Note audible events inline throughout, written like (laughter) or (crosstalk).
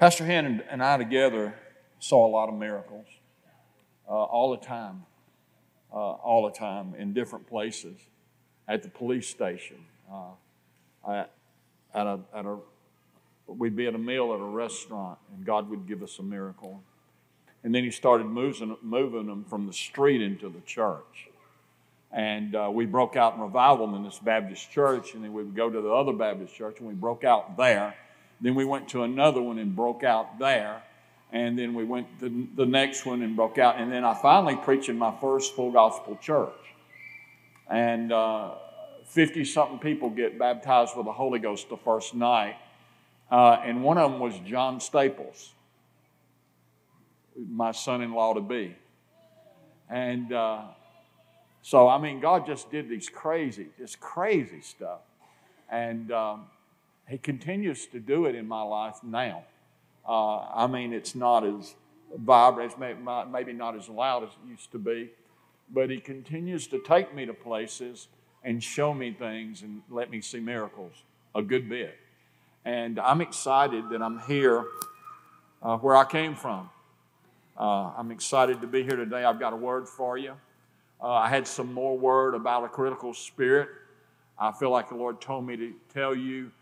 Pastor Hen and I together saw a lot of miracles uh, all the time, uh, all the time in different places. At the police station, uh, at, at, a, at a, we'd be at a meal at a restaurant, and God would give us a miracle. And then He started moving, moving them from the street into the church. And uh, we broke out in revival in this Baptist church, and then we would go to the other Baptist church, and we broke out there. Then we went to another one and broke out there. And then we went to the next one and broke out. And then I finally preached in my first full gospel church. And 50 uh, something people get baptized with the Holy Ghost the first night. Uh, and one of them was John Staples, my son in law to be. And uh, so, I mean, God just did these crazy, just crazy stuff. And um, He continues to do it in my life now. Uh, I mean, it's not as vibrant, maybe not as loud as it used to be, but He continues to take me to places and show me things and let me see miracles a good bit. And I'm excited that I'm here uh, where I came from. Uh, I'm excited to be here today. I've got a word for you. Uh, I had some more word about a critical spirit. I feel like the Lord told me to tell you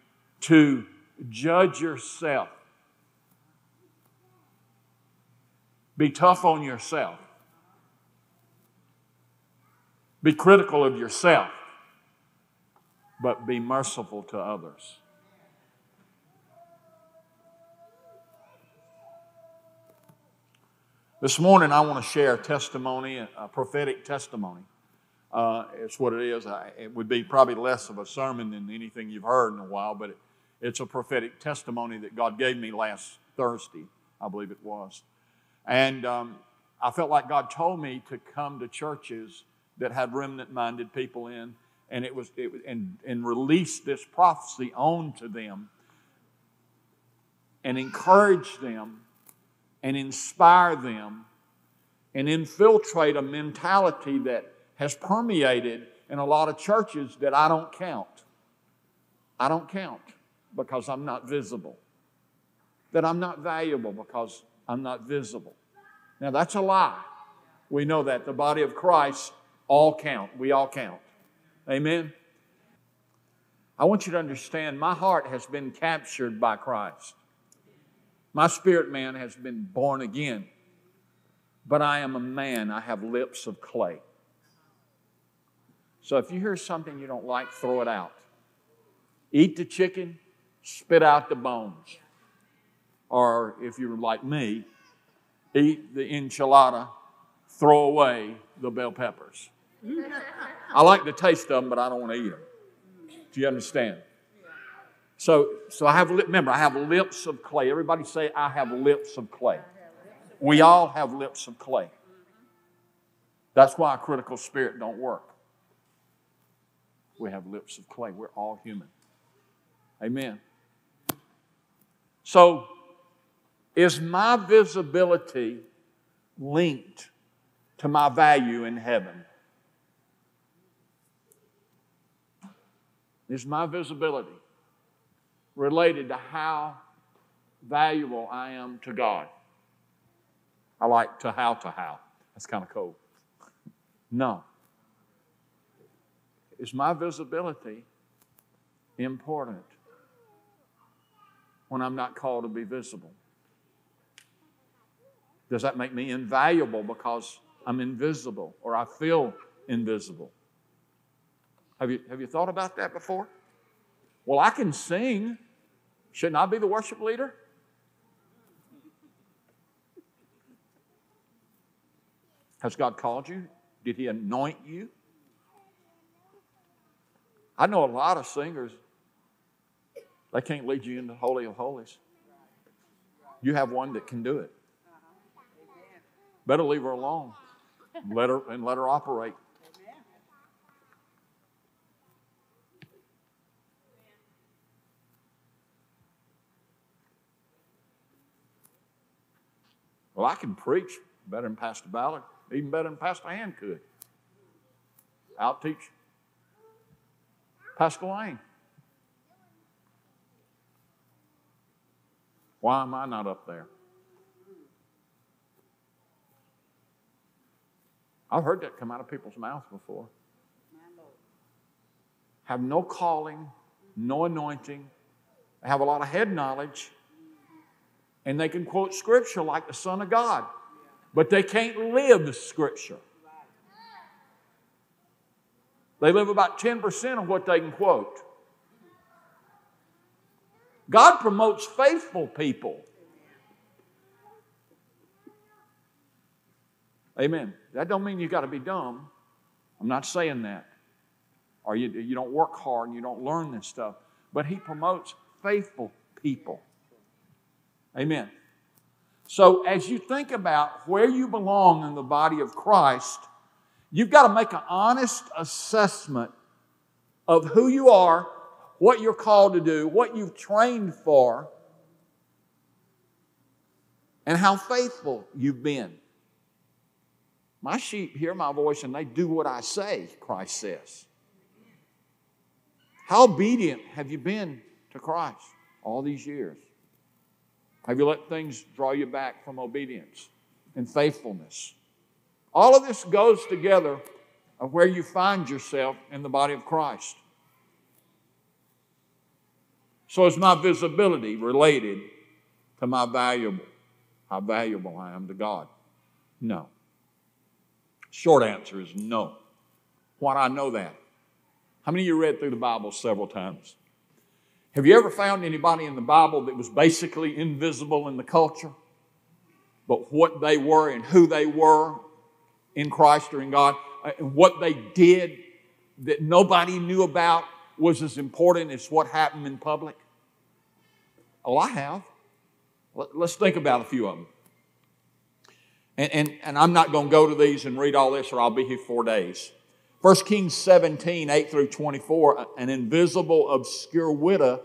to judge yourself Be tough on yourself. Be critical of yourself, but be merciful to others. This morning, I want to share a testimony, a prophetic testimony. Uh, it's what it is. I, it would be probably less of a sermon than anything you've heard in a while, but it, it's a prophetic testimony that God gave me last Thursday, I believe it was. And um, I felt like God told me to come to churches that had remnant minded people in and it was it, and, and release this prophecy on to them and encourage them and inspire them and infiltrate a mentality that has permeated in a lot of churches that I don't count. I don't count because I'm not visible. That I'm not valuable because I'm not visible. Now, that's a lie. We know that. The body of Christ all count. We all count. Amen? I want you to understand my heart has been captured by Christ. My spirit man has been born again. But I am a man, I have lips of clay. So if you hear something you don't like, throw it out. Eat the chicken, spit out the bones. Or if you're like me, eat the enchilada, throw away the bell peppers. I like the taste of them, but I don't want to eat them. Do you understand? So, so I have, remember, I have lips of clay. Everybody say, I have lips of clay. We all have lips of clay. That's why a critical spirit don't work. We have lips of clay. We're all human. Amen. So, is my visibility linked to my value in heaven? Is my visibility related to how valuable I am to God? I like to how to how. That's kind of cool. No. Is my visibility important when I'm not called to be visible? Does that make me invaluable because I'm invisible or I feel invisible? Have you, have you thought about that before? Well, I can sing. Shouldn't I be the worship leader? Has God called you? Did He anoint you? I know a lot of singers, they can't lead you into the Holy of Holies. You have one that can do it. Better leave her alone. Let her and let her operate. Well, I can preach better than Pastor Ballard, even better than Pastor Hand could. I'll teach Pastor Lane. Why am I not up there? I've heard that come out of people's mouths before. Have no calling, no anointing, they have a lot of head knowledge, and they can quote scripture like the Son of God, but they can't live the scripture. They live about 10% of what they can quote. God promotes faithful people. Amen. That don't mean you got to be dumb. I'm not saying that. Or you, you don't work hard and you don't learn this stuff. But he promotes faithful people. Amen. So as you think about where you belong in the body of Christ, you've got to make an honest assessment of who you are, what you're called to do, what you've trained for, and how faithful you've been. My sheep hear my voice and they do what I say, Christ says. How obedient have you been to Christ all these years? Have you let things draw you back from obedience and faithfulness? All of this goes together of where you find yourself in the body of Christ. So is my visibility related to my valuable, how valuable I am to God? No. Short answer is no. Why do I know that? How many of you read through the Bible several times? Have you ever found anybody in the Bible that was basically invisible in the culture? But what they were and who they were in Christ or in God, uh, and what they did that nobody knew about was as important as what happened in public? Oh, I have. Let's think about a few of them. And, and, and I'm not going to go to these and read all this, or I'll be here four days. 1 Kings 17, 8 through 24, an invisible, obscure widow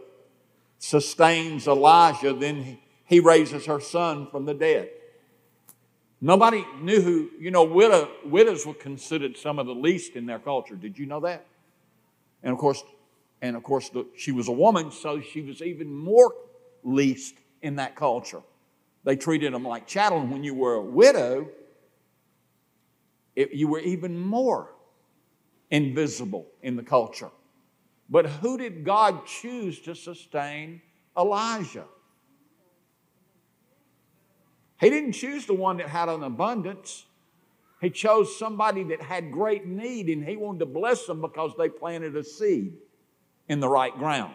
sustains Elijah, then he raises her son from the dead. Nobody knew who, you know, widow, widows were considered some of the least in their culture. Did you know that? And of course, and of course, the, she was a woman, so she was even more least in that culture. They treated them like chattel. And when you were a widow, it, you were even more invisible in the culture. But who did God choose to sustain Elijah? He didn't choose the one that had an abundance. He chose somebody that had great need and he wanted to bless them because they planted a seed in the right ground.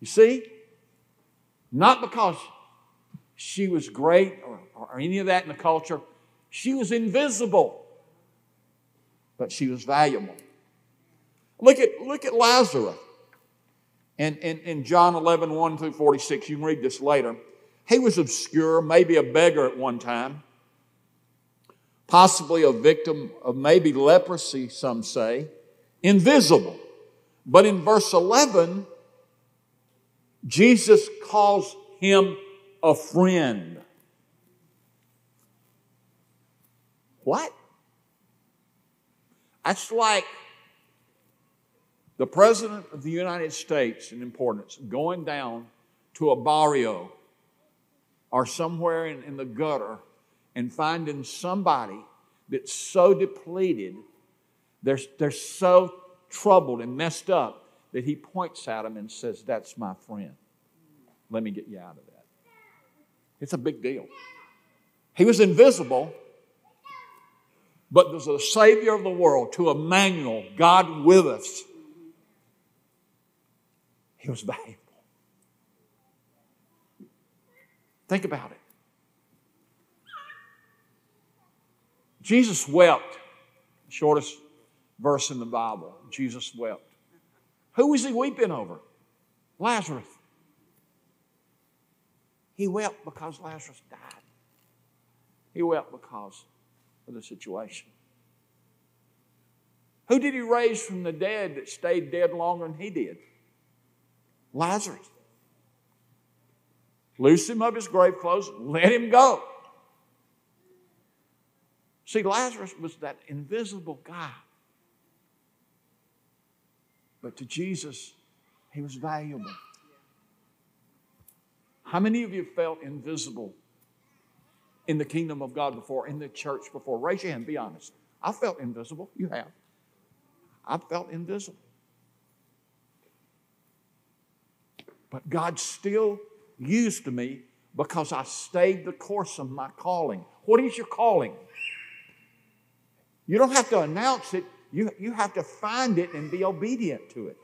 You see? Not because she was great or, or any of that in the culture. She was invisible, but she was valuable. Look at, look at Lazarus. In, in, in John 11, 1 through 46, you can read this later. He was obscure, maybe a beggar at one time, possibly a victim of maybe leprosy, some say, invisible. But in verse 11, Jesus calls him a friend. What? That's like the President of the United States in importance going down to a barrio or somewhere in, in the gutter and finding somebody that's so depleted, they're, they're so troubled and messed up that he points at him and says, That's my friend. Let me get you out of that. It's a big deal. He was invisible, but there's a Savior of the world, to Emmanuel, God with us. He was valuable. Think about it. Jesus wept, shortest verse in the Bible. Jesus wept. Who was he weeping over? Lazarus. He wept because Lazarus died. He wept because of the situation. Who did he raise from the dead that stayed dead longer than he did? Lazarus. Loose him of his grave clothes, let him go. See, Lazarus was that invisible guy. But to Jesus, he was valuable. How many of you felt invisible in the kingdom of God before, in the church before? Raise your hand, be honest. I felt invisible. You have. I felt invisible. But God still used me because I stayed the course of my calling. What is your calling? You don't have to announce it, you, you have to find it and be obedient to it.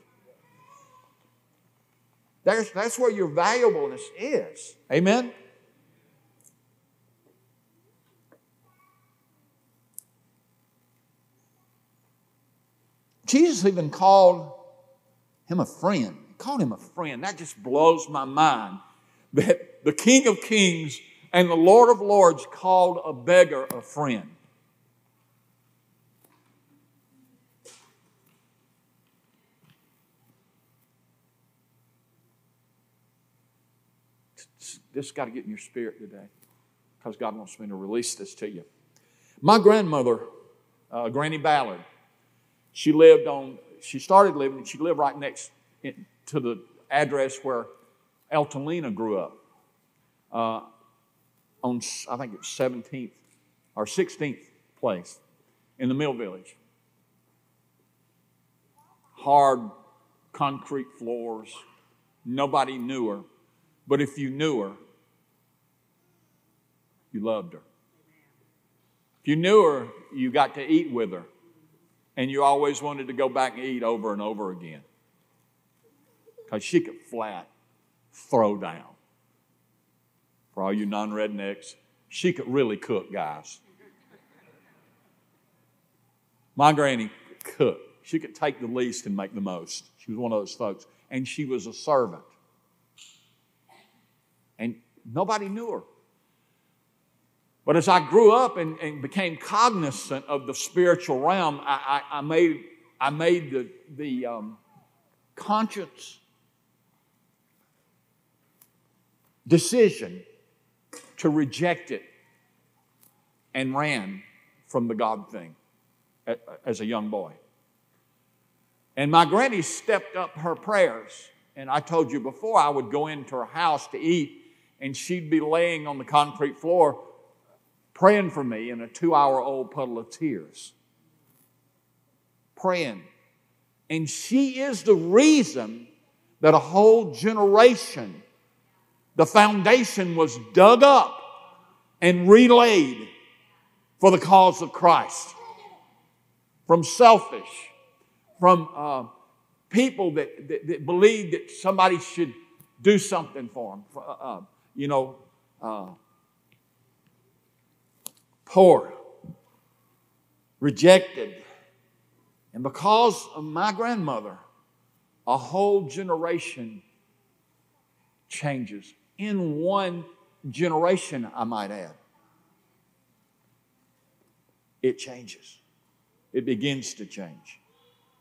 There's, that's where your valuableness is. Amen? Jesus even called him a friend. He called him a friend. That just blows my mind. That the King of Kings and the Lord of Lords called a beggar a friend. This got to get in your spirit today because God wants me to release this to you. My grandmother, uh, Granny Ballard, she lived on, she started living, and she lived right next to the address where Eltonina grew up. Uh, on, I think it was 17th or 16th place in the Mill Village. Hard concrete floors. Nobody knew her. But if you knew her, you loved her. If you knew her, you got to eat with her. And you always wanted to go back and eat over and over again. Because she could flat throw down. For all you non rednecks, she could really cook, guys. My granny cooked. She could take the least and make the most. She was one of those folks. And she was a servant. And nobody knew her. But as I grew up and, and became cognizant of the spiritual realm, I, I, I made, I made the, the um, conscious decision to reject it and ran from the God thing as a young boy. And my granny stepped up her prayers. And I told you before, I would go into her house to eat, and she'd be laying on the concrete floor praying for me in a two hour old puddle of tears. Praying. And she is the reason that a whole generation, the foundation was dug up and relayed for the cause of Christ. From selfish, from uh, people that, that, that, believe that somebody should do something for them. Uh, uh, you know, uh, poor, rejected. And because of my grandmother, a whole generation changes in one generation, I might add. It changes, it begins to change.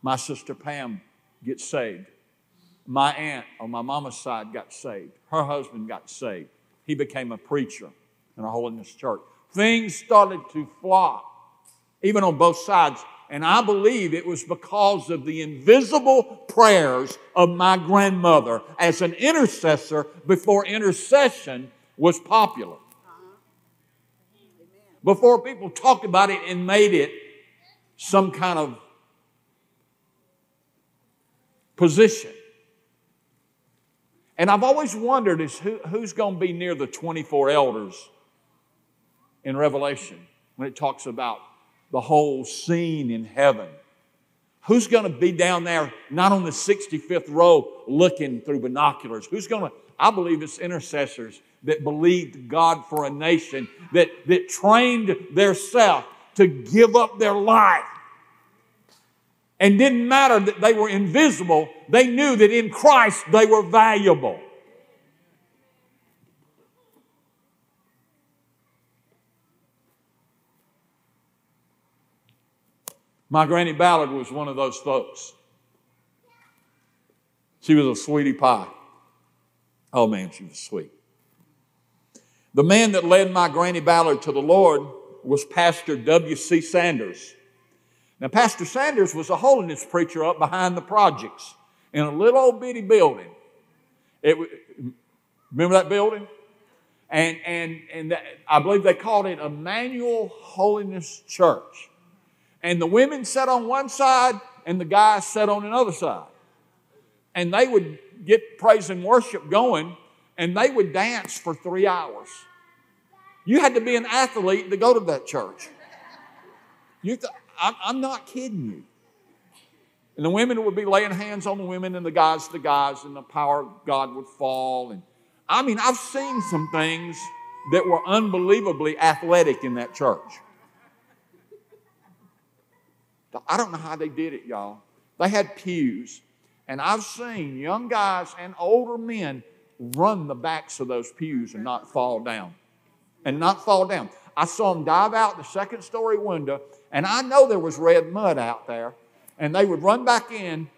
My sister Pam gets saved. My aunt on my mama's side got saved. Her husband got saved. He became a preacher in a holiness church things started to flop, even on both sides. And I believe it was because of the invisible prayers of my grandmother as an intercessor before intercession was popular. Before people talked about it and made it some kind of position. And I've always wondered is who, who's going to be near the 24 elders in Revelation when it talks about the whole scene in heaven. Who's going to be down there, not on the 65th row, looking through binoculars? Who's going to, I believe it's intercessors that believed God for a nation, that, that trained their self to give up their life. And didn't matter that they were invisible, they knew that in Christ they were valuable. My Granny Ballard was one of those folks. She was a sweetie pie. Oh man, she was sweet. The man that led my Granny Ballard to the Lord was Pastor W.C. Sanders. Now, Pastor Sanders was a holiness preacher up behind the projects in a little old bitty building. It, Remember that building? And, and, and that, I believe they called it Emmanuel Holiness Church. And the women sat on one side and the guys sat on another side. And they would get praise and worship going and they would dance for three hours. You had to be an athlete to go to that church. You th- I'm, I'm not kidding you. And the women would be laying hands on the women and the guys the guys, and the power of God would fall. And I mean, I've seen some things that were unbelievably athletic in that church. I don't know how they did it, y'all. They had pews, and I've seen young guys and older men run the backs of those pews and not fall down. And not fall down. I saw them dive out the second story window, and I know there was red mud out there, and they would run back in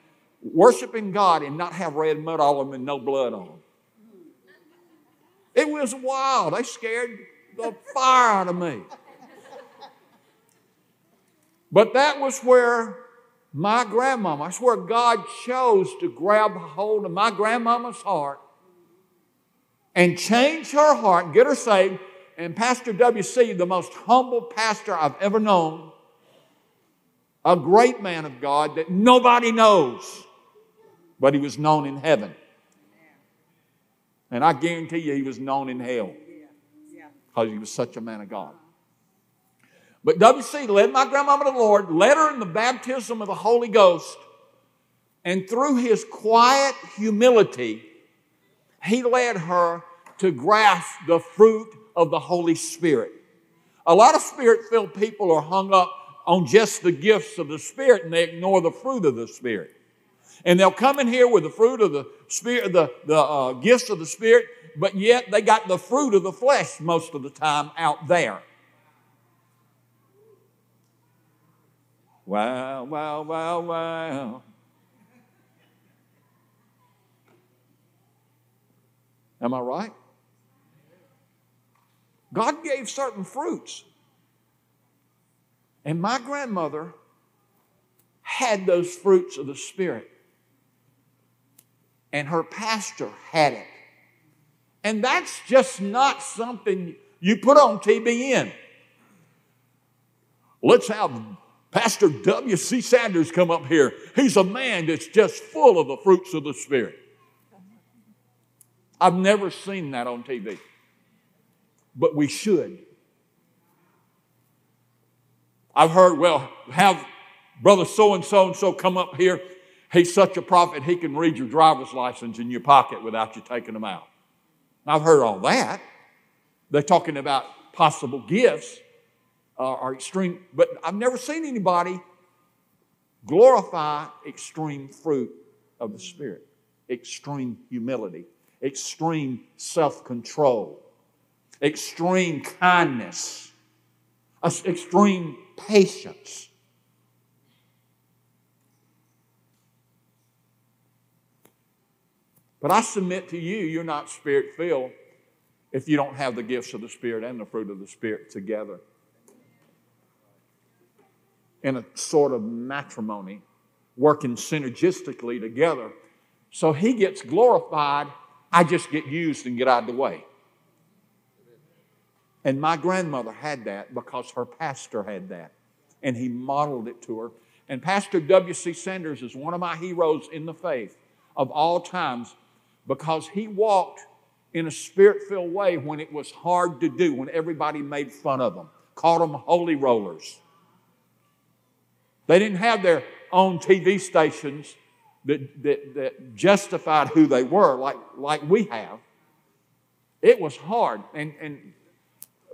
worshiping God and not have red mud all of them and no blood on them. It was wild. They scared the fire out of me. But that was where my grandmama, that's where God chose to grab hold of my grandmama's heart and change her heart, get her saved. And Pastor W.C., the most humble pastor I've ever known, a great man of God that nobody knows, but he was known in heaven. And I guarantee you, he was known in hell because he was such a man of God. But W.C. led my grandmama to the Lord, led her in the baptism of the Holy Ghost, and through his quiet humility, he led her to grasp the fruit of the Holy Spirit. A lot of spirit filled people are hung up on just the gifts of the Spirit and they ignore the fruit of the Spirit. And they'll come in here with the fruit of the Spirit, the, the uh, gifts of the Spirit, but yet they got the fruit of the flesh most of the time out there. Wow, wow, wow, wow. Am I right? God gave certain fruits. And my grandmother had those fruits of the Spirit. And her pastor had it. And that's just not something you put on TBN. Let's have Pastor W.C. Sanders come up here. He's a man that's just full of the fruits of the Spirit. I've never seen that on TV but we should. I've heard, well, have brother so and so and so come up here. He's such a prophet, he can read your driver's license in your pocket without you taking them out. I've heard all that. They're talking about possible gifts uh, extreme, but I've never seen anybody glorify extreme fruit of the Spirit, extreme humility, extreme self control extreme kindness, extreme patience. But I submit to you, you're not spirit filled if you don't have the gifts of the Spirit and the fruit of the Spirit together in a sort of matrimony, working synergistically together. So he gets glorified, I just get used and get out of the way. And my grandmother had that because her pastor had that. And he modeled it to her. And Pastor W.C. Sanders is one of my heroes in the faith of all times because he walked in a spirit filled way when it was hard to do, when everybody made fun of him, called them holy rollers. They didn't have their own TV stations that, that, that justified who they were like, like we have. It was hard. And, and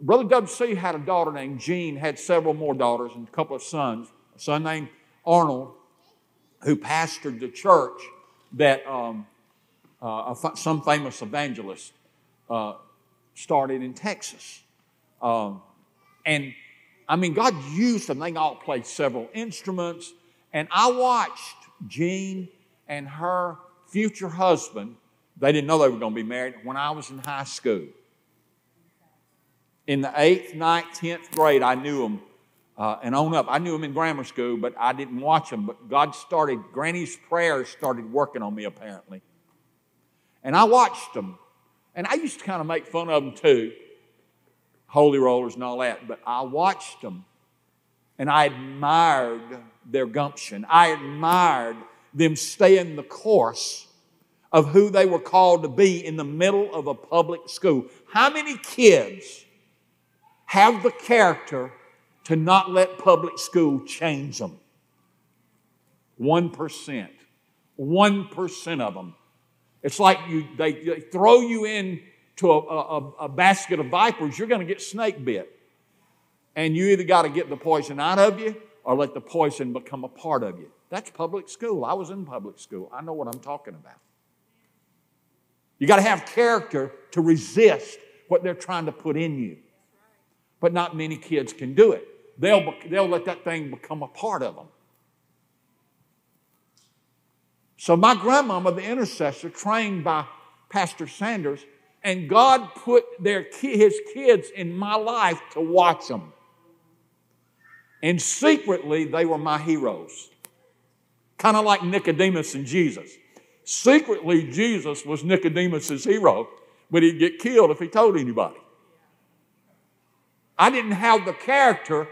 Brother W.C. had a daughter named Jean, had several more daughters and a couple of sons. A son named Arnold, who pastored the church that um, uh, some famous evangelist uh, started in Texas. Um, and I mean, God used them. They all played several instruments. And I watched Jean and her future husband, they didn't know they were going to be married, when I was in high school. In the eighth, ninth, tenth grade, I knew them. Uh, and on up, I knew them in grammar school, but I didn't watch them. But God started, Granny's prayers started working on me apparently. And I watched them. And I used to kind of make fun of them too, holy rollers and all that, but I watched them and I admired their gumption. I admired them staying the course of who they were called to be in the middle of a public school. How many kids have the character to not let public school change them? 1%. 1% of them. It's like you, they, they throw you into a, a, a basket of vipers, you're going to get snake bit. And you either got to get the poison out of you or let the poison become a part of you. That's public school. I was in public school. I know what I'm talking about. You got to have character to resist what they're trying to put in you. But not many kids can do it. They'll, they'll let that thing become a part of them. So, my grandmama, the intercessor, trained by Pastor Sanders, and God put their, his kids in my life to watch them. And secretly, they were my heroes. Kind of like Nicodemus and Jesus. Secretly, Jesus was Nicodemus's hero, but he'd get killed if he told anybody. I didn't have the character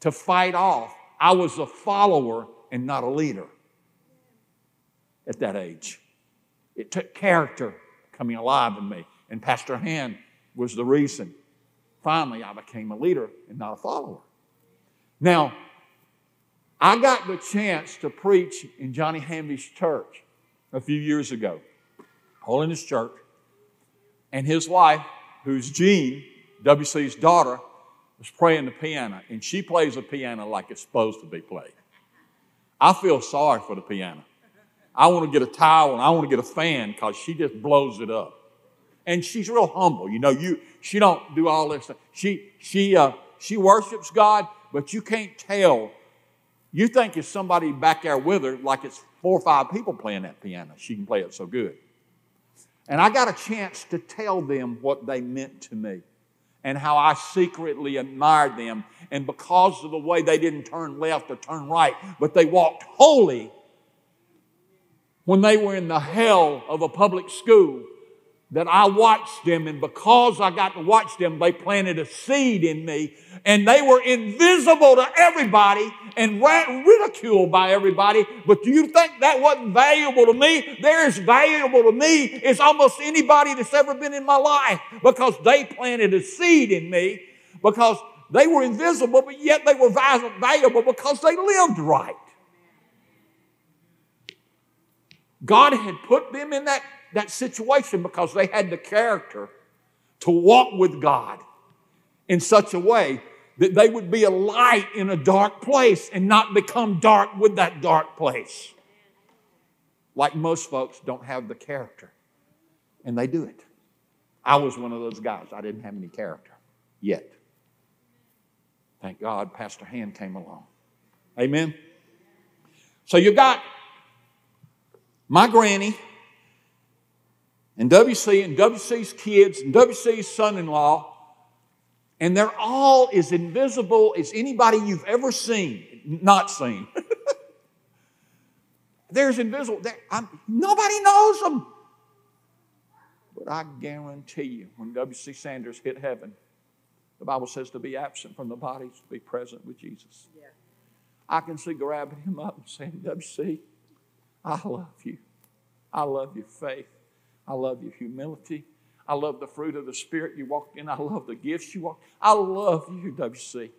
to fight off. I was a follower and not a leader at that age. It took character coming alive in me. And Pastor Hand was the reason. Finally, I became a leader and not a follower. Now, I got the chance to preach in Johnny Hamby's church a few years ago, Holiness Church, and his wife, who's Jean, WC's daughter, was playing the piano, and she plays the piano like it's supposed to be played. I feel sorry for the piano. I want to get a towel and I want to get a fan because she just blows it up. And she's real humble. You know, you she don't do all this stuff. She she uh, she worships God, but you can't tell. You think it's somebody back there with her, like it's four or five people playing that piano. She can play it so good. And I got a chance to tell them what they meant to me and how I secretly admired them. And because of the way they didn't turn left or turn right, but they walked holy when they were in the hell of a public school, that I watched them, and because I got to watch them, they planted a seed in me, and they were invisible to everybody and ridiculed by everybody. But do you think that wasn't valuable to me? They're as valuable to me as almost anybody that's ever been in my life because they planted a seed in me because they were invisible, but yet they were valuable because they lived right. God had put them in that that situation because they had the character to walk with God in such a way that they would be a light in a dark place and not become dark with that dark place. Like most folks don't have the character, and they do it. I was one of those guys. I didn't have any character yet. Thank God Pastor Hand came along. Amen. So you got my granny and WC and WC's kids and WC's son in law, and they're all as invisible as anybody you've ever seen, not seen. (laughs) they're as invisible. Nobody knows them. But I guarantee you, when W.C. Sanders hit heaven, the Bible says to be absent from the body to be present with Jesus. Yeah. I can see grabbing him up and saying, W.C., I love you. I love your faith. I love your humility. I love the fruit of the Spirit you walked in. I love the gifts you walked. I love you, WC.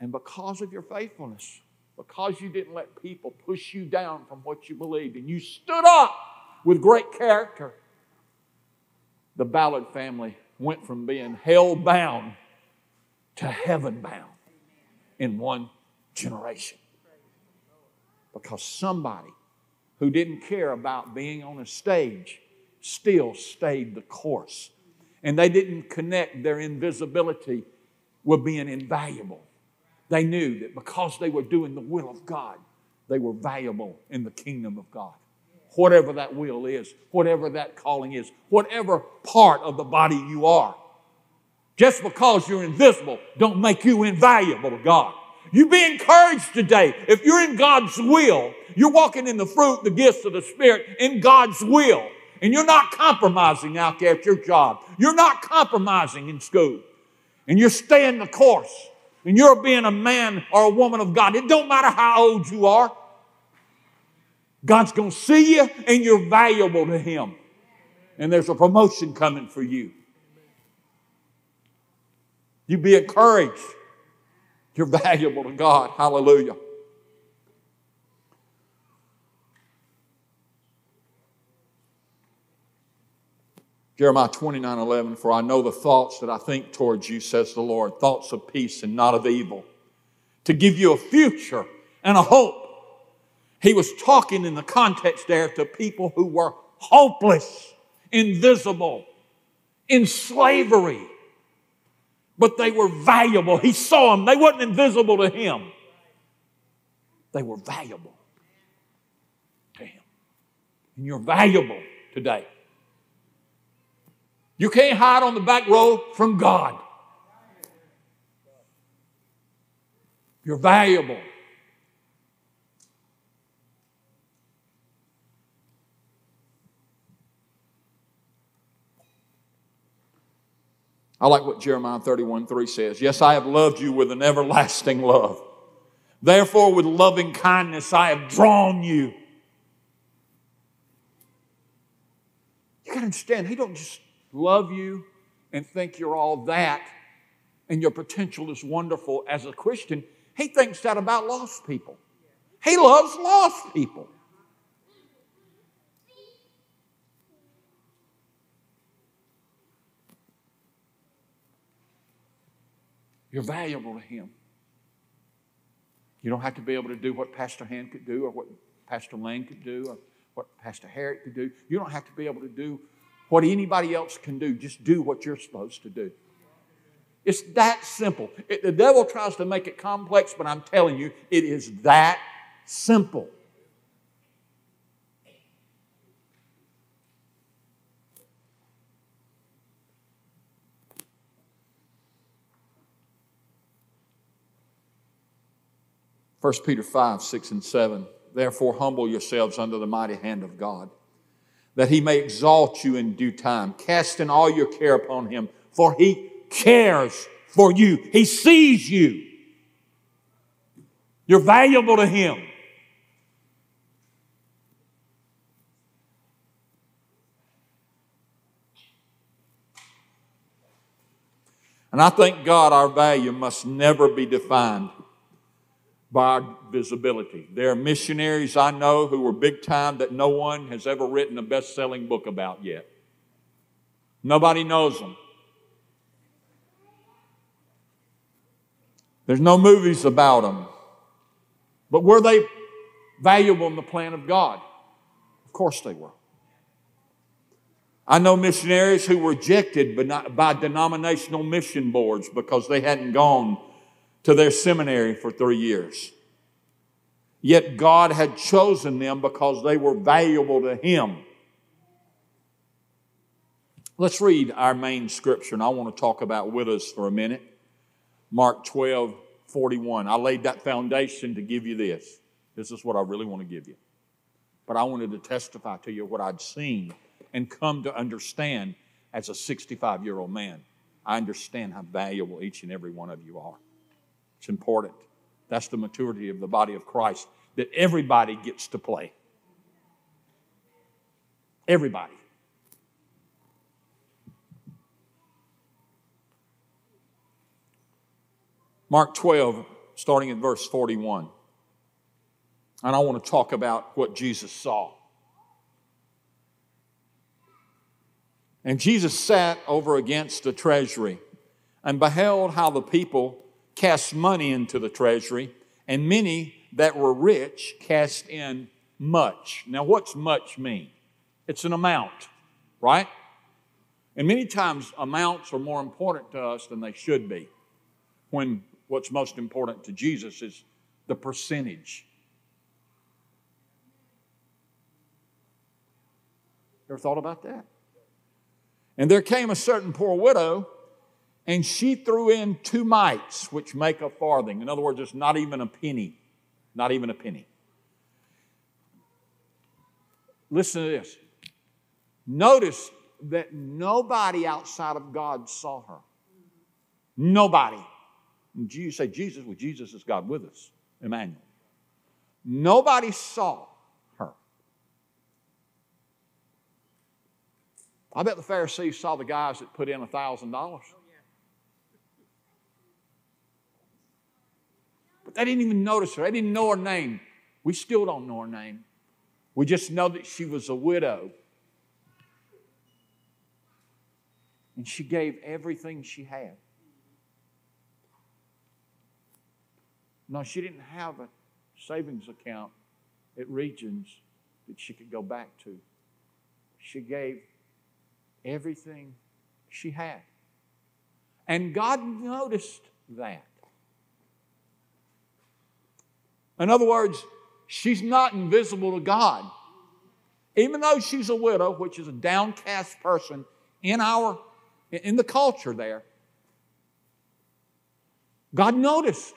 And because of your faithfulness, because you didn't let people push you down from what you believed, and you stood up with great character, the Ballard family went from being hell bound to heaven bound in one generation. Because somebody who didn't care about being on a stage still stayed the course. And they didn't connect their invisibility with being invaluable. They knew that because they were doing the will of God, they were valuable in the kingdom of God. Whatever that will is, whatever that calling is, whatever part of the body you are. Just because you're invisible don't make you invaluable to God. You be encouraged today. If you're in God's will, you're walking in the fruit, the gifts of the Spirit in God's will. And you're not compromising out there at your job. You're not compromising in school. And you're staying the course. And you're being a man or a woman of God. It don't matter how old you are. God's going to see you and you're valuable to Him. And there's a promotion coming for you. You be encouraged. You're (laughs) valuable to God. Hallelujah. Jeremiah 29 11, for I know the thoughts that I think towards you, says the Lord, thoughts of peace and not of evil, to give you a future and a hope. He was talking in the context there to people who were hopeless, invisible, in slavery, but they were valuable. He saw them, they weren't invisible to him, they were valuable to him. And you're valuable today. You can't hide on the back row from God. You're valuable. I like what Jeremiah 31 3 says. Yes, I have loved you with an everlasting love. Therefore, with loving kindness, I have drawn you. You got to understand, He don't just love you and think you're all that and your potential is wonderful as a Christian. He thinks that about lost people. He loves lost people. You're valuable to Him. You don't have to be able to do what Pastor Hand could do or what Pastor Lane could do or what Pastor Herrick could do. You don't have to be able to do what anybody else can do. Just do what you're supposed to do. It's that simple. It, the devil tries to make it complex, but I'm telling you, it is that simple. First Peter 5, 6, and 7. Therefore, humble yourselves under the mighty hand of God that he may exalt you in due time, casting all your care upon him, for he cares for you. He sees you. You're valuable to him. And I thank God our value must never be defined by visibility. There are missionaries I know who were big time that no one has ever written a best selling book about yet. Nobody knows them. There's no movies about them. But were they valuable in the plan of God? Of course they were. I know missionaries who were rejected by denominational mission boards because they hadn't gone to their seminary for three years. Yet God had chosen them because they were valuable to Him. Let's read our main scripture, and I want to talk about widows for a minute. Mark 12, 41. I laid that foundation to give you this. This is what I really want to give you. But I wanted to testify to you what I'd seen and come to understand as a 65 year old man. I understand how valuable each and every one of you are. It's important. That's the maturity of the body of Christ that everybody gets to play. Everybody. Mark 12, starting in verse 41. And I want to talk about what Jesus saw. And Jesus sat over against the treasury and beheld how the people cast money into the treasury, and many that were rich cast in much. Now, what's much mean? It's an amount, right? And many times amounts are more important to us than they should be. When what's most important to Jesus is the percentage. Ever thought about that? And there came a certain poor widow and she threw in two mites, which make a farthing. In other words, it's not even a penny. Not even a penny. Listen to this. Notice that nobody outside of God saw her. Nobody. You say, Jesus, well, Jesus is God with us, Emmanuel. Nobody saw her. I bet the Pharisees saw the guys that put in a $1,000. But they didn't even notice her. They didn't know her name. We still don't know her name. We just know that she was a widow. And she gave everything she had. No, she didn't have a savings account at Regions that she could go back to. She gave everything she had. And God noticed that. In other words, she's not invisible to God. Even though she's a widow, which is a downcast person in our in the culture there, God noticed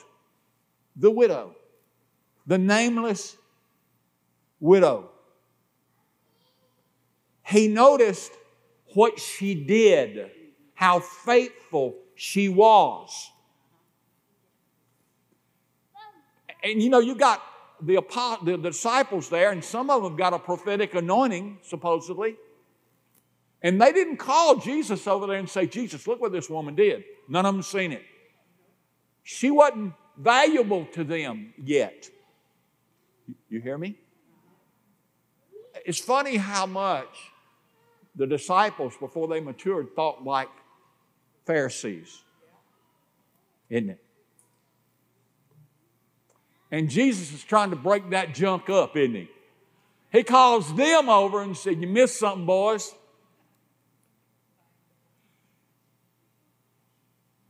the widow, the nameless widow. He noticed what she did, how faithful she was. And you know, you got the, the disciples there, and some of them got a prophetic anointing, supposedly. And they didn't call Jesus over there and say, Jesus, look what this woman did. None of them seen it. She wasn't valuable to them yet. You hear me? It's funny how much the disciples, before they matured, thought like Pharisees, isn't it? And Jesus is trying to break that junk up, isn't he? He calls them over and said, You missed something, boys.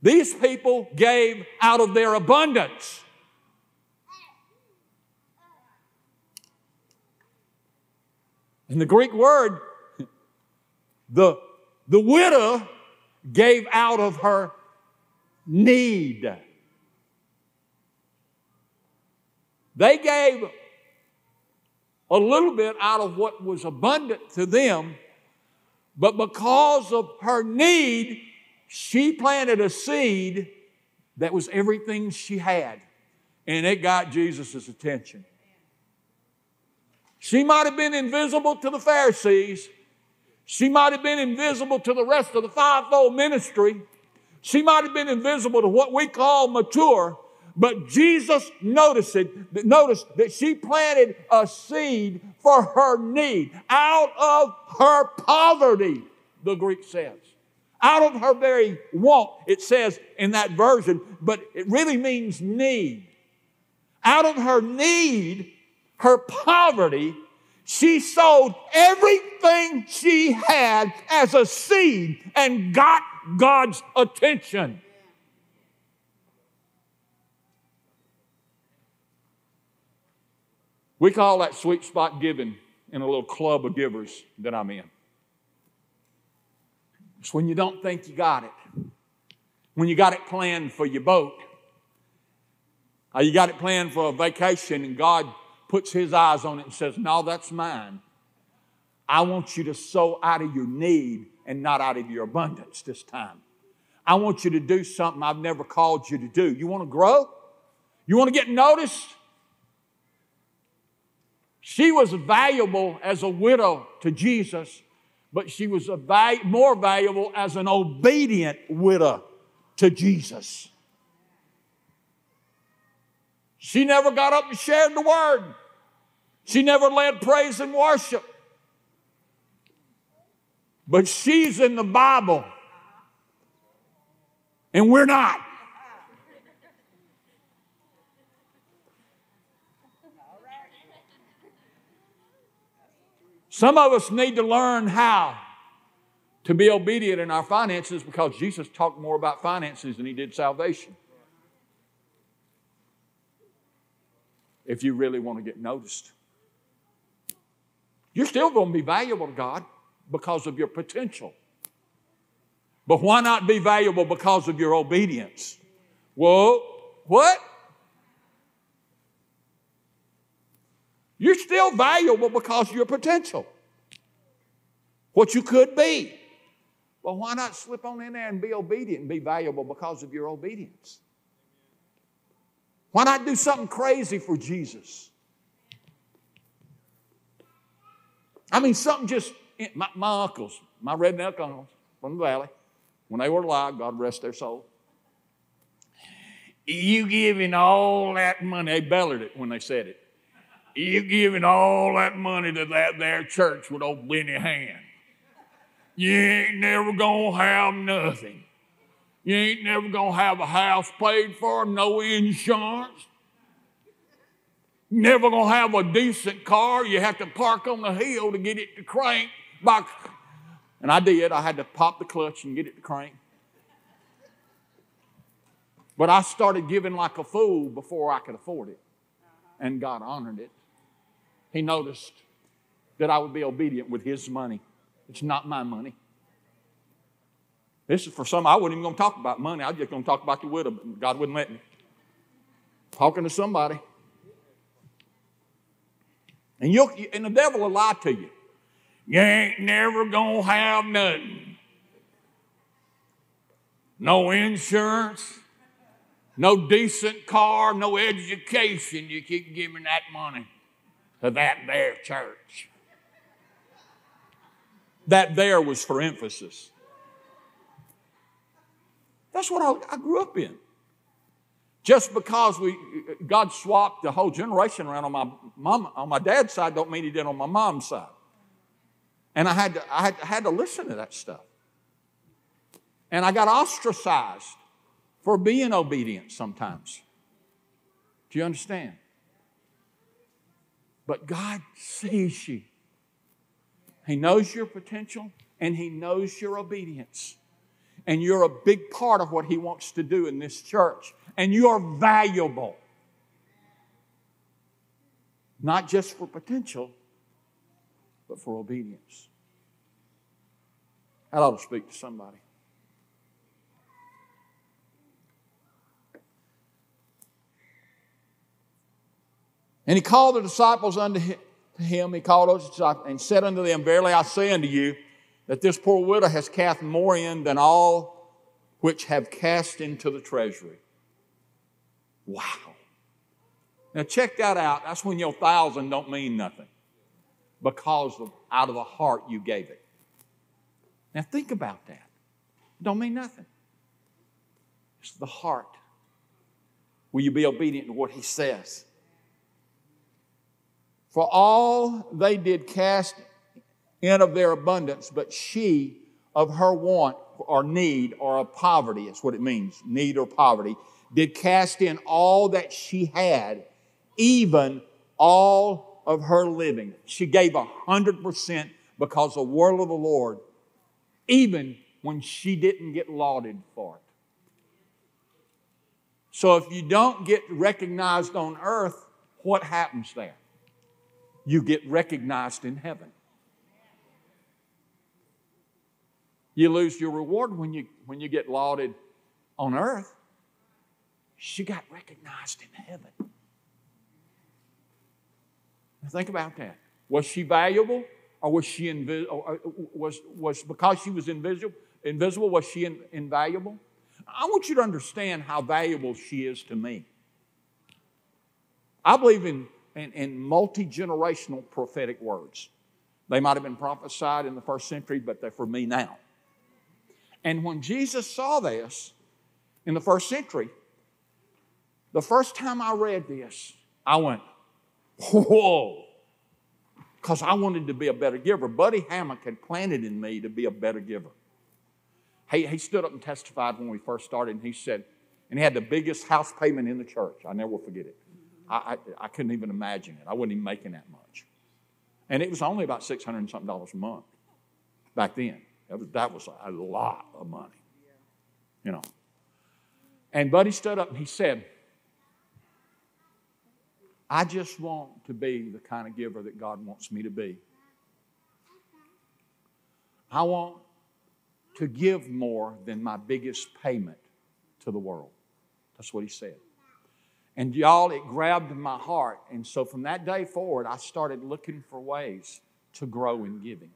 These people gave out of their abundance. In the Greek word, the, the widow gave out of her need. They gave a little bit out of what was abundant to them, but because of her need, she planted a seed that was everything she had, and it got Jesus' attention. She might have been invisible to the Pharisees. She might have been invisible to the rest of the fivefold ministry. She might have been invisible to what we call mature, but Jesus noticed it, noticed that she planted a seed for her need out of her poverty, the Greek says. Out of her very want, it says in that version, but it really means need. Out of her need, her poverty, she sold everything she had as a seed and got God's attention. We call that sweet spot giving in a little club of givers that I'm in. It's when you don't think you got it, when you got it planned for your boat, or you got it planned for a vacation, and God puts His eyes on it and says, No, that's mine. I want you to sow out of your need and not out of your abundance this time. I want you to do something I've never called you to do. You want to grow? You want to get noticed? She was valuable as a widow to Jesus, but she was val- more valuable as an obedient widow to Jesus. She never got up and shared the word. She never led praise and worship. But she's in the Bible, and we're not. Some of us need to learn how to be obedient in our finances because Jesus talked more about finances than he did salvation. If you really want to get noticed, you're still going to be valuable to God because of your potential. But why not be valuable because of your obedience? Whoa, what? You're still valuable because of your potential, what you could be. Well, why not slip on in there and be obedient and be valuable because of your obedience? Why not do something crazy for Jesus? I mean, something just, my, my uncles, my redneck uncles from the valley, when they were alive, God rest their soul. You giving all that money, they bellered it when they said it. You giving all that money to that there church with old Benny Hinn. You ain't never gonna have nothing. You ain't never gonna have a house paid for, no insurance. Never gonna have a decent car. You have to park on the hill to get it to crank. By, and I did. I had to pop the clutch and get it to crank. But I started giving like a fool before I could afford it. And God honored it. He noticed that I would be obedient with His money. It's not my money. This is for some, I wasn't even going to talk about money. I was just going to talk about the widow, but God wouldn't let me. Talking to somebody. And, you'll, and the devil will lie to you. You ain't never going to have nothing. No insurance, no decent car, no education. You keep giving that money to that there church. That there was for emphasis. That's what I, I grew up in. Just because we God swapped the whole generation around on my mom on my dad's side, don't mean He did on my mom's side. And I had to, I had, I had to listen to that stuff. And I got ostracized for being obedient sometimes. Do you understand? But God sees you. He knows your potential and He knows your obedience and you're a big part of what He wants to do in this church. And you are valuable. Not just for potential, but for obedience. That ought to speak to somebody. And he called the disciples unto him. He called those disciples and said unto them, Verily I say unto you, that this poor widow has cast more in than all which have cast into the treasury. Wow. Now check that out. That's when your thousand don't mean nothing. Because of, out of the heart you gave it. Now think about that. It don't mean nothing. It's the heart. Will you be obedient to what he says? For all they did cast in of their abundance, but she of her want or need or of poverty, is what it means, need or poverty, did cast in all that she had, even all of her living. She gave a hundred percent because of the word of the Lord, even when she didn't get lauded for it. So if you don't get recognized on earth, what happens there? You get recognized in heaven. You lose your reward when you, when you get lauded on earth. She got recognized in heaven. think about that. Was she valuable or was she invisible? Uh, was, was because she was invisible, invisible was she in, invaluable? I want you to understand how valuable she is to me. I believe in, in, in multi generational prophetic words. They might have been prophesied in the first century, but they're for me now. And when Jesus saw this in the first century, the first time I read this, I went, whoa, because I wanted to be a better giver. Buddy Hammock had planted in me to be a better giver. He, he stood up and testified when we first started, and he said, and he had the biggest house payment in the church. I never will forget it. I, I, couldn't even imagine it. I wasn't even making that much. And it was only about 600 and something dollars a month back then. That was, that was a lot of money, you know. And Buddy stood up and he said, I just want to be the kind of giver that God wants me to be. I want to give more than my biggest payment to the world. That's what he said. And y'all, it grabbed my heart. And so from that day forward, I started looking for ways to grow in giving.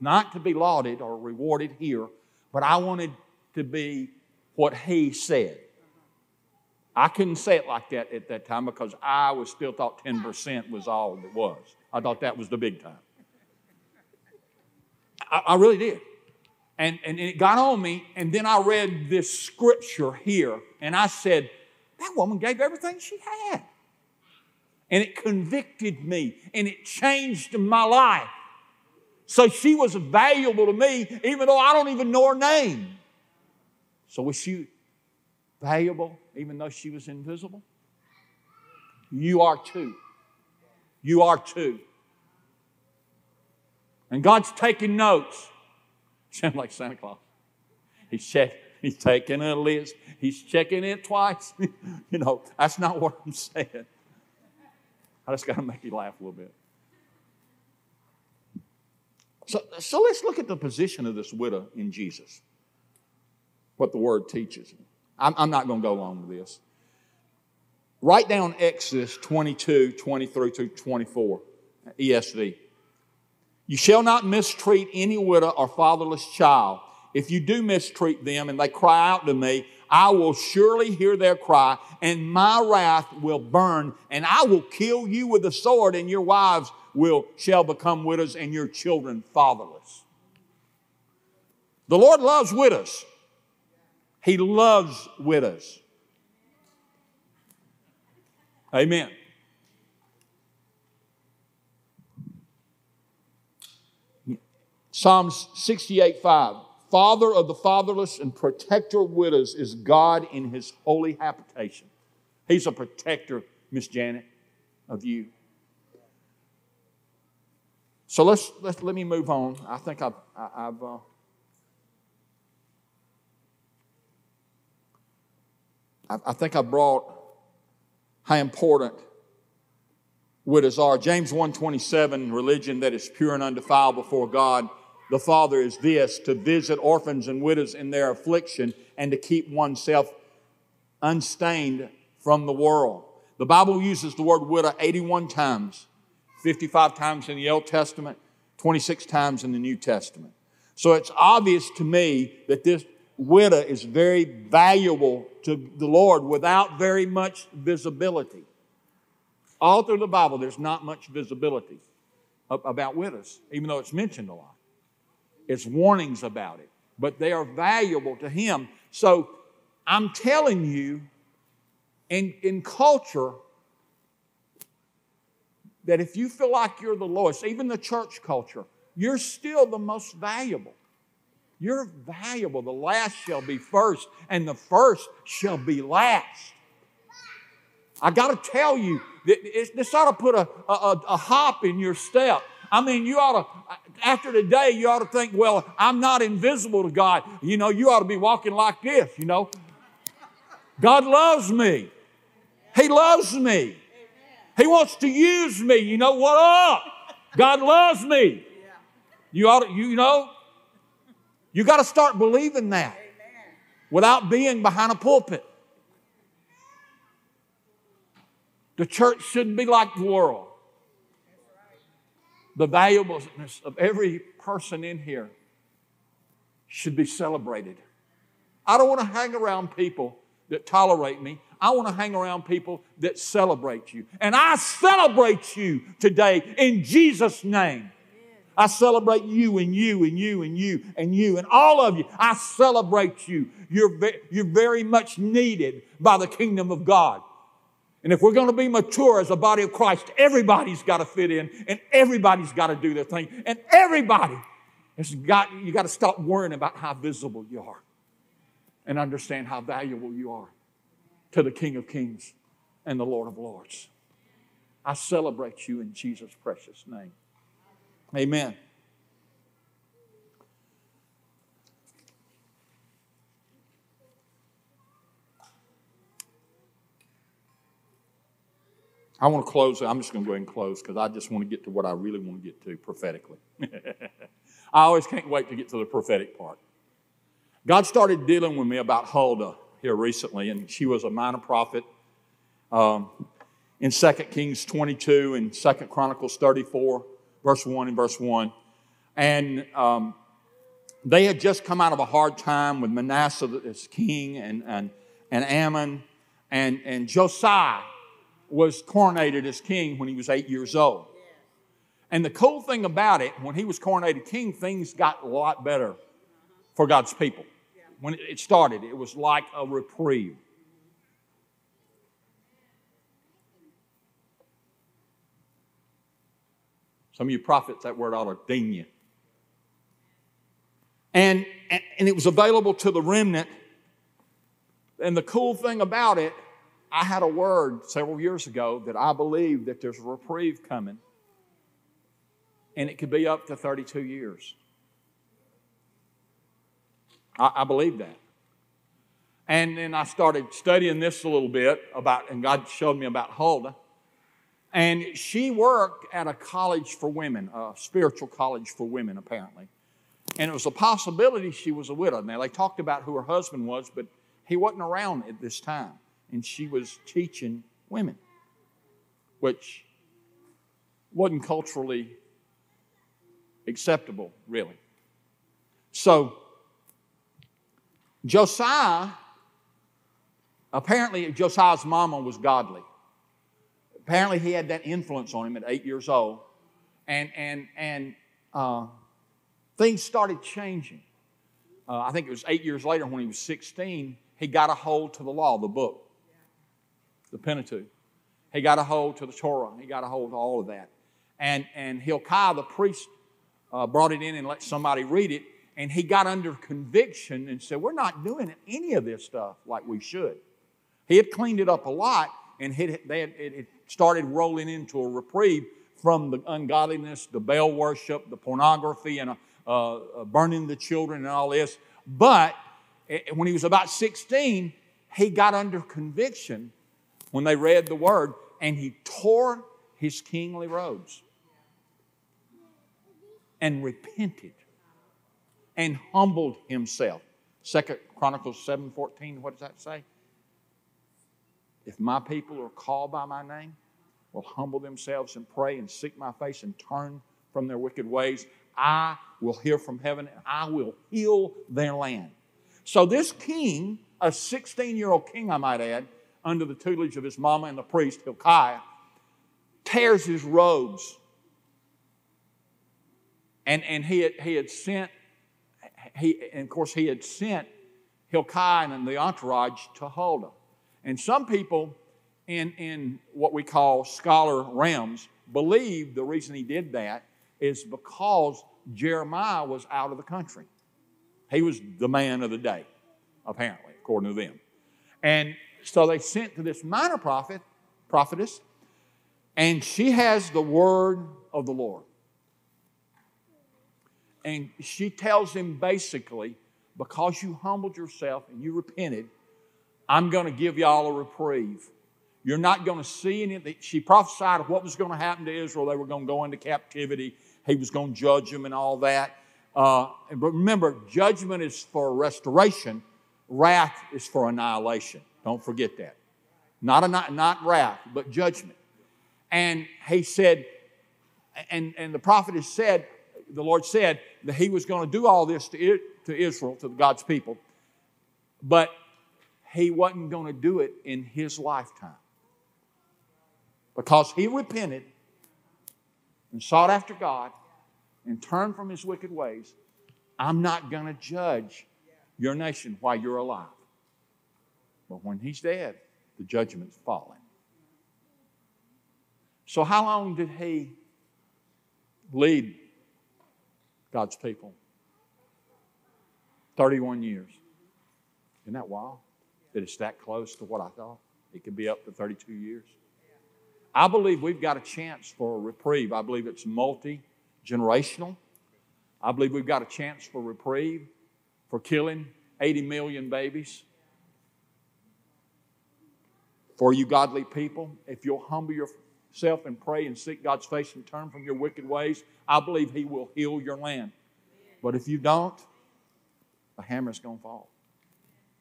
Not to be lauded or rewarded here, but I wanted to be what he said. I couldn't say it like that at that time because I was still thought 10% was all it was. I thought that was the big time. I, I really did. And, and it got on me, and then I read this scripture here, and I said, That woman gave everything she had. And it convicted me, and it changed my life. So she was valuable to me, even though I don't even know her name. So was she valuable, even though she was invisible? You are too. You are too. And God's taking notes. (laughs) Sound like Santa Claus. He check, he's (laughs) taking a list. He's checking it twice. (laughs) you know, that's not what I'm saying. I just got to make you laugh a little bit. So, so let's look at the position of this widow in Jesus, what the word teaches. I'm, I'm not going to go along with this. Write down Exodus 22, 23 to 24, ESV. You shall not mistreat any widow or fatherless child. If you do mistreat them and they cry out to me, I will surely hear their cry, and my wrath will burn, and I will kill you with the sword, and your wives will shall become widows, and your children fatherless. The Lord loves widows. He loves widows. Amen. Psalms 68 5. Father of the fatherless and protector of widows is God in his holy habitation. He's a protector, Miss Janet, of you. So let's, let's let me move on. I think I've, I've uh, I think I brought how important widows are. James 1:27, religion that is pure and undefiled before God the Father is this to visit orphans and widows in their affliction and to keep oneself unstained from the world. The Bible uses the word widow 81 times, 55 times in the Old Testament, 26 times in the New Testament. So it's obvious to me that this widow is very valuable to the Lord without very much visibility. All through the Bible, there's not much visibility about widows, even though it's mentioned a lot. It's warnings about it, but they are valuable to Him. So I'm telling you, in, in culture, that if you feel like you're the lowest, even the church culture, you're still the most valuable. You're valuable. The last shall be first, and the first shall be last. I got to tell you, this ought to put a, a, a hop in your step I mean, you ought to, after today, you ought to think, well, I'm not invisible to God. You know, you ought to be walking like this, you know. God loves me. He loves me. He wants to use me. You know what up? God loves me. You ought to, you know, you got to start believing that without being behind a pulpit. The church shouldn't be like the world the valuableness of every person in here should be celebrated. I don't want to hang around people that tolerate me. I want to hang around people that celebrate you. And I celebrate you today in Jesus' name. I celebrate you and you and you and you and you and all of you. I celebrate you. You're, ve- you're very much needed by the kingdom of God. And if we're going to be mature as a body of Christ, everybody's got to fit in and everybody's got to do their thing. And everybody has got, you got to stop worrying about how visible you are and understand how valuable you are to the King of Kings and the Lord of Lords. I celebrate you in Jesus' precious name. Amen. I want to close. I'm just going to go ahead and close because I just want to get to what I really want to get to prophetically. (laughs) I always can't wait to get to the prophetic part. God started dealing with me about Huldah here recently, and she was a minor prophet um, in 2 Kings 22 and 2 Chronicles 34, verse 1 and verse 1. And um, they had just come out of a hard time with Manasseh as king and, and, and Amon and, and Josiah was coronated as king when he was eight years old. And the cool thing about it, when he was coronated king, things got a lot better for God's people. When it started, it was like a reprieve. Some of you prophets, that word ought to ding you. And, and it was available to the remnant. And the cool thing about it, I had a word several years ago that I believe that there's a reprieve coming. And it could be up to 32 years. I, I believe that. And then I started studying this a little bit about, and God showed me about Huldah. And she worked at a college for women, a spiritual college for women, apparently. And it was a possibility she was a widow. Now, they talked about who her husband was, but he wasn't around at this time. And she was teaching women, which wasn't culturally acceptable, really. So, Josiah, apparently, Josiah's mama was godly. Apparently, he had that influence on him at eight years old. And, and, and uh, things started changing. Uh, I think it was eight years later when he was 16, he got a hold to the law, the book, the Pentateuch. He got a hold to the Torah. He got a hold to all of that. And, and Hilkiah, the priest, uh, brought it in and let somebody read it. And he got under conviction and said, We're not doing any of this stuff like we should. He had cleaned it up a lot, and it, had, it, it started rolling into a reprieve from the ungodliness, the Baal worship, the pornography, and uh, uh, burning the children and all this. But eh, when he was about 16, he got under conviction when they read the word and he tore his kingly robes and repented and humbled himself. Second Chronicles 7:14, what does that say? If my people are called by my name, will humble themselves and pray and seek my face and turn from their wicked ways, I will hear from heaven and I will heal their land. So this king, a 16 year old king, I might add, under the tutelage of his mama and the priest, Hilkiah, tears his robes and, and he, had, he had sent, he, and of course, he had sent Hilkiah and the entourage to Huldah. And some people in, in what we call scholar realms believe the reason he did that is because Jeremiah was out of the country. He was the man of the day, apparently, according to them. And so they sent to this minor prophet, prophetess, and she has the word of the Lord. And she tells him basically, because you humbled yourself and you repented, I'm going to give y'all a reprieve. You're not going to see anything. She prophesied of what was going to happen to Israel. They were going to go into captivity. He was going to judge them and all that. Uh, but remember, judgment is for restoration, wrath is for annihilation. Don't forget that. Not, a, not wrath, but judgment. And he said, and, and the prophet has said, the Lord said that He was going to do all this to, to Israel, to God's people, but He wasn't going to do it in His lifetime. Because He repented and sought after God and turned from His wicked ways, I'm not going to judge your nation while you're alive. But when He's dead, the judgment's falling. So, how long did He lead God's people. 31 years. Isn't that wild? That it's that close to what I thought? It could be up to 32 years. I believe we've got a chance for a reprieve. I believe it's multi generational. I believe we've got a chance for reprieve for killing 80 million babies. For you godly people, if you'll humble yourself and pray and seek God's face and turn from your wicked ways, I believe He will heal your land. But if you don't, a hammer's going to fall.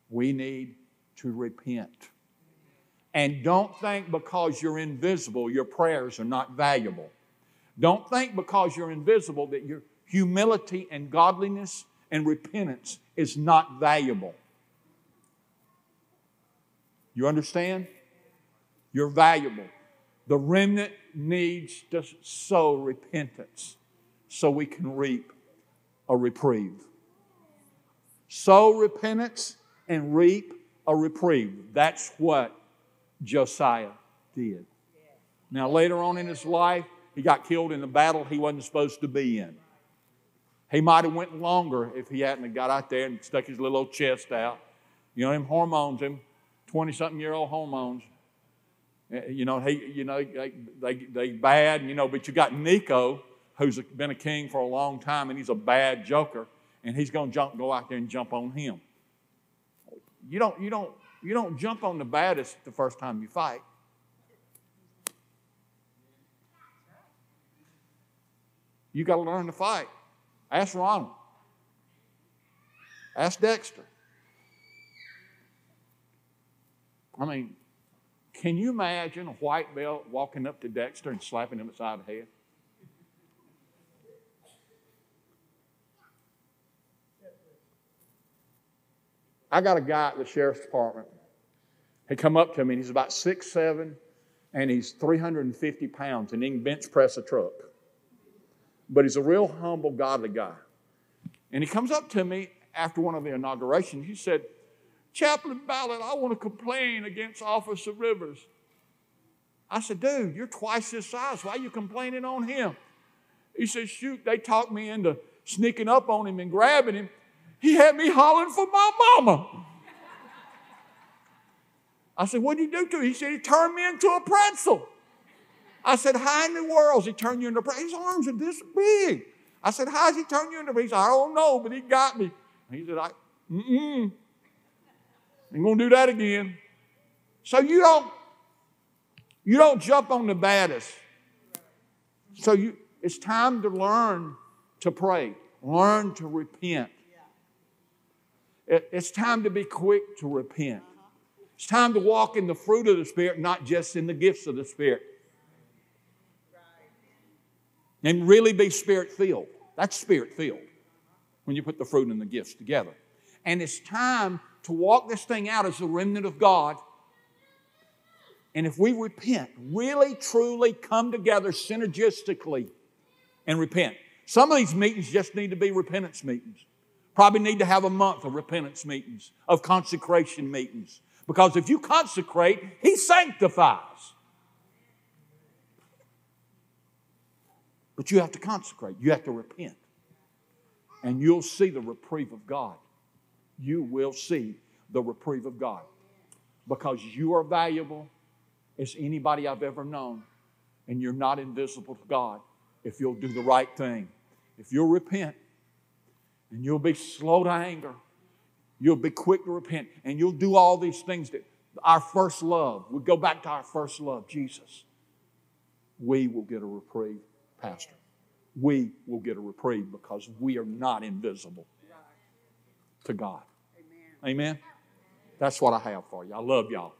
We need to repent. And don't think because you're invisible, your prayers are not valuable. Don't think because you're invisible that your humility and godliness and repentance is not valuable. You understand? You're valuable. The remnant needs to sow repentance so we can reap a reprieve. Sow repentance and reap a reprieve. That's what Josiah did. Now, later on in his life, he got killed in a battle he wasn't supposed to be in. He might have went longer if he hadn't got out there and stuck his little old chest out. You know, him hormones, him 20-something year old hormones, Eh, you know, he, you know, they, they, they bad, you know, but you got Necho, who's been a king for a long time, and he's a bad joker, and he's going to jump, go out there and jump on him. You don't, you don't, you don't jump on the baddest the first time you fight. You got to learn to fight. Ask Ronald. Ask Dexter. I mean, can you imagine a white belt walking up to Dexter and slapping him upside the head? I got a guy at the sheriff's department. He come up to me and he's about six seven, and he's 350 pounds, and he can bench press a truck. But he's a real humble, godly guy. And he comes up to me after one of the inaugurations. He said, Chaplain Ballard, I want to complain against Officer Rivers. I said, dude, you're twice his size. Why are you complaining on him? He said, shoot, they talked me into sneaking up on him and grabbing him. He had me hollering for my mama. I said, what did he do to you? He said, he turned me into a pretzel. I said, how in the world he turned you into a pretzel? His arms are this big. I said, how has he turned you into a pretzel? He said, I don't know, but he got me. He said, I, mm-mm. Ain't gonna do that again. So you don't, you don't jump on the baddest. So you, it's time to learn to pray, learn to repent. It, it's time to be quick to repent. It's time to walk in the fruit of the Spirit, not just in the gifts of the Spirit. And really be spirit filled. That's spirit filled when you put the fruit and the gifts together. And it's time to walk this thing out as a remnant of God. And if we repent, really, truly come together synergistically and repent. Some of these meetings just need to be repentance meetings. Probably need to have a month of repentance meetings, of consecration meetings. Because if you consecrate, He sanctifies. But you have to consecrate, you have to repent. And you'll see the reprieve of God. You will see the reprieve of God. Because you are valuable as anybody I've ever known. And you're not invisible to God if you'll do the right thing. If you'll repent and you'll be slow to anger, you'll be quick to repent, and you'll do all these things that our first love, we go back to our first love, Jesus. We will get a reprieve, Pastor. We will get a reprieve because we are not invisible to God. Amen. That's what I have for you. I love y'all.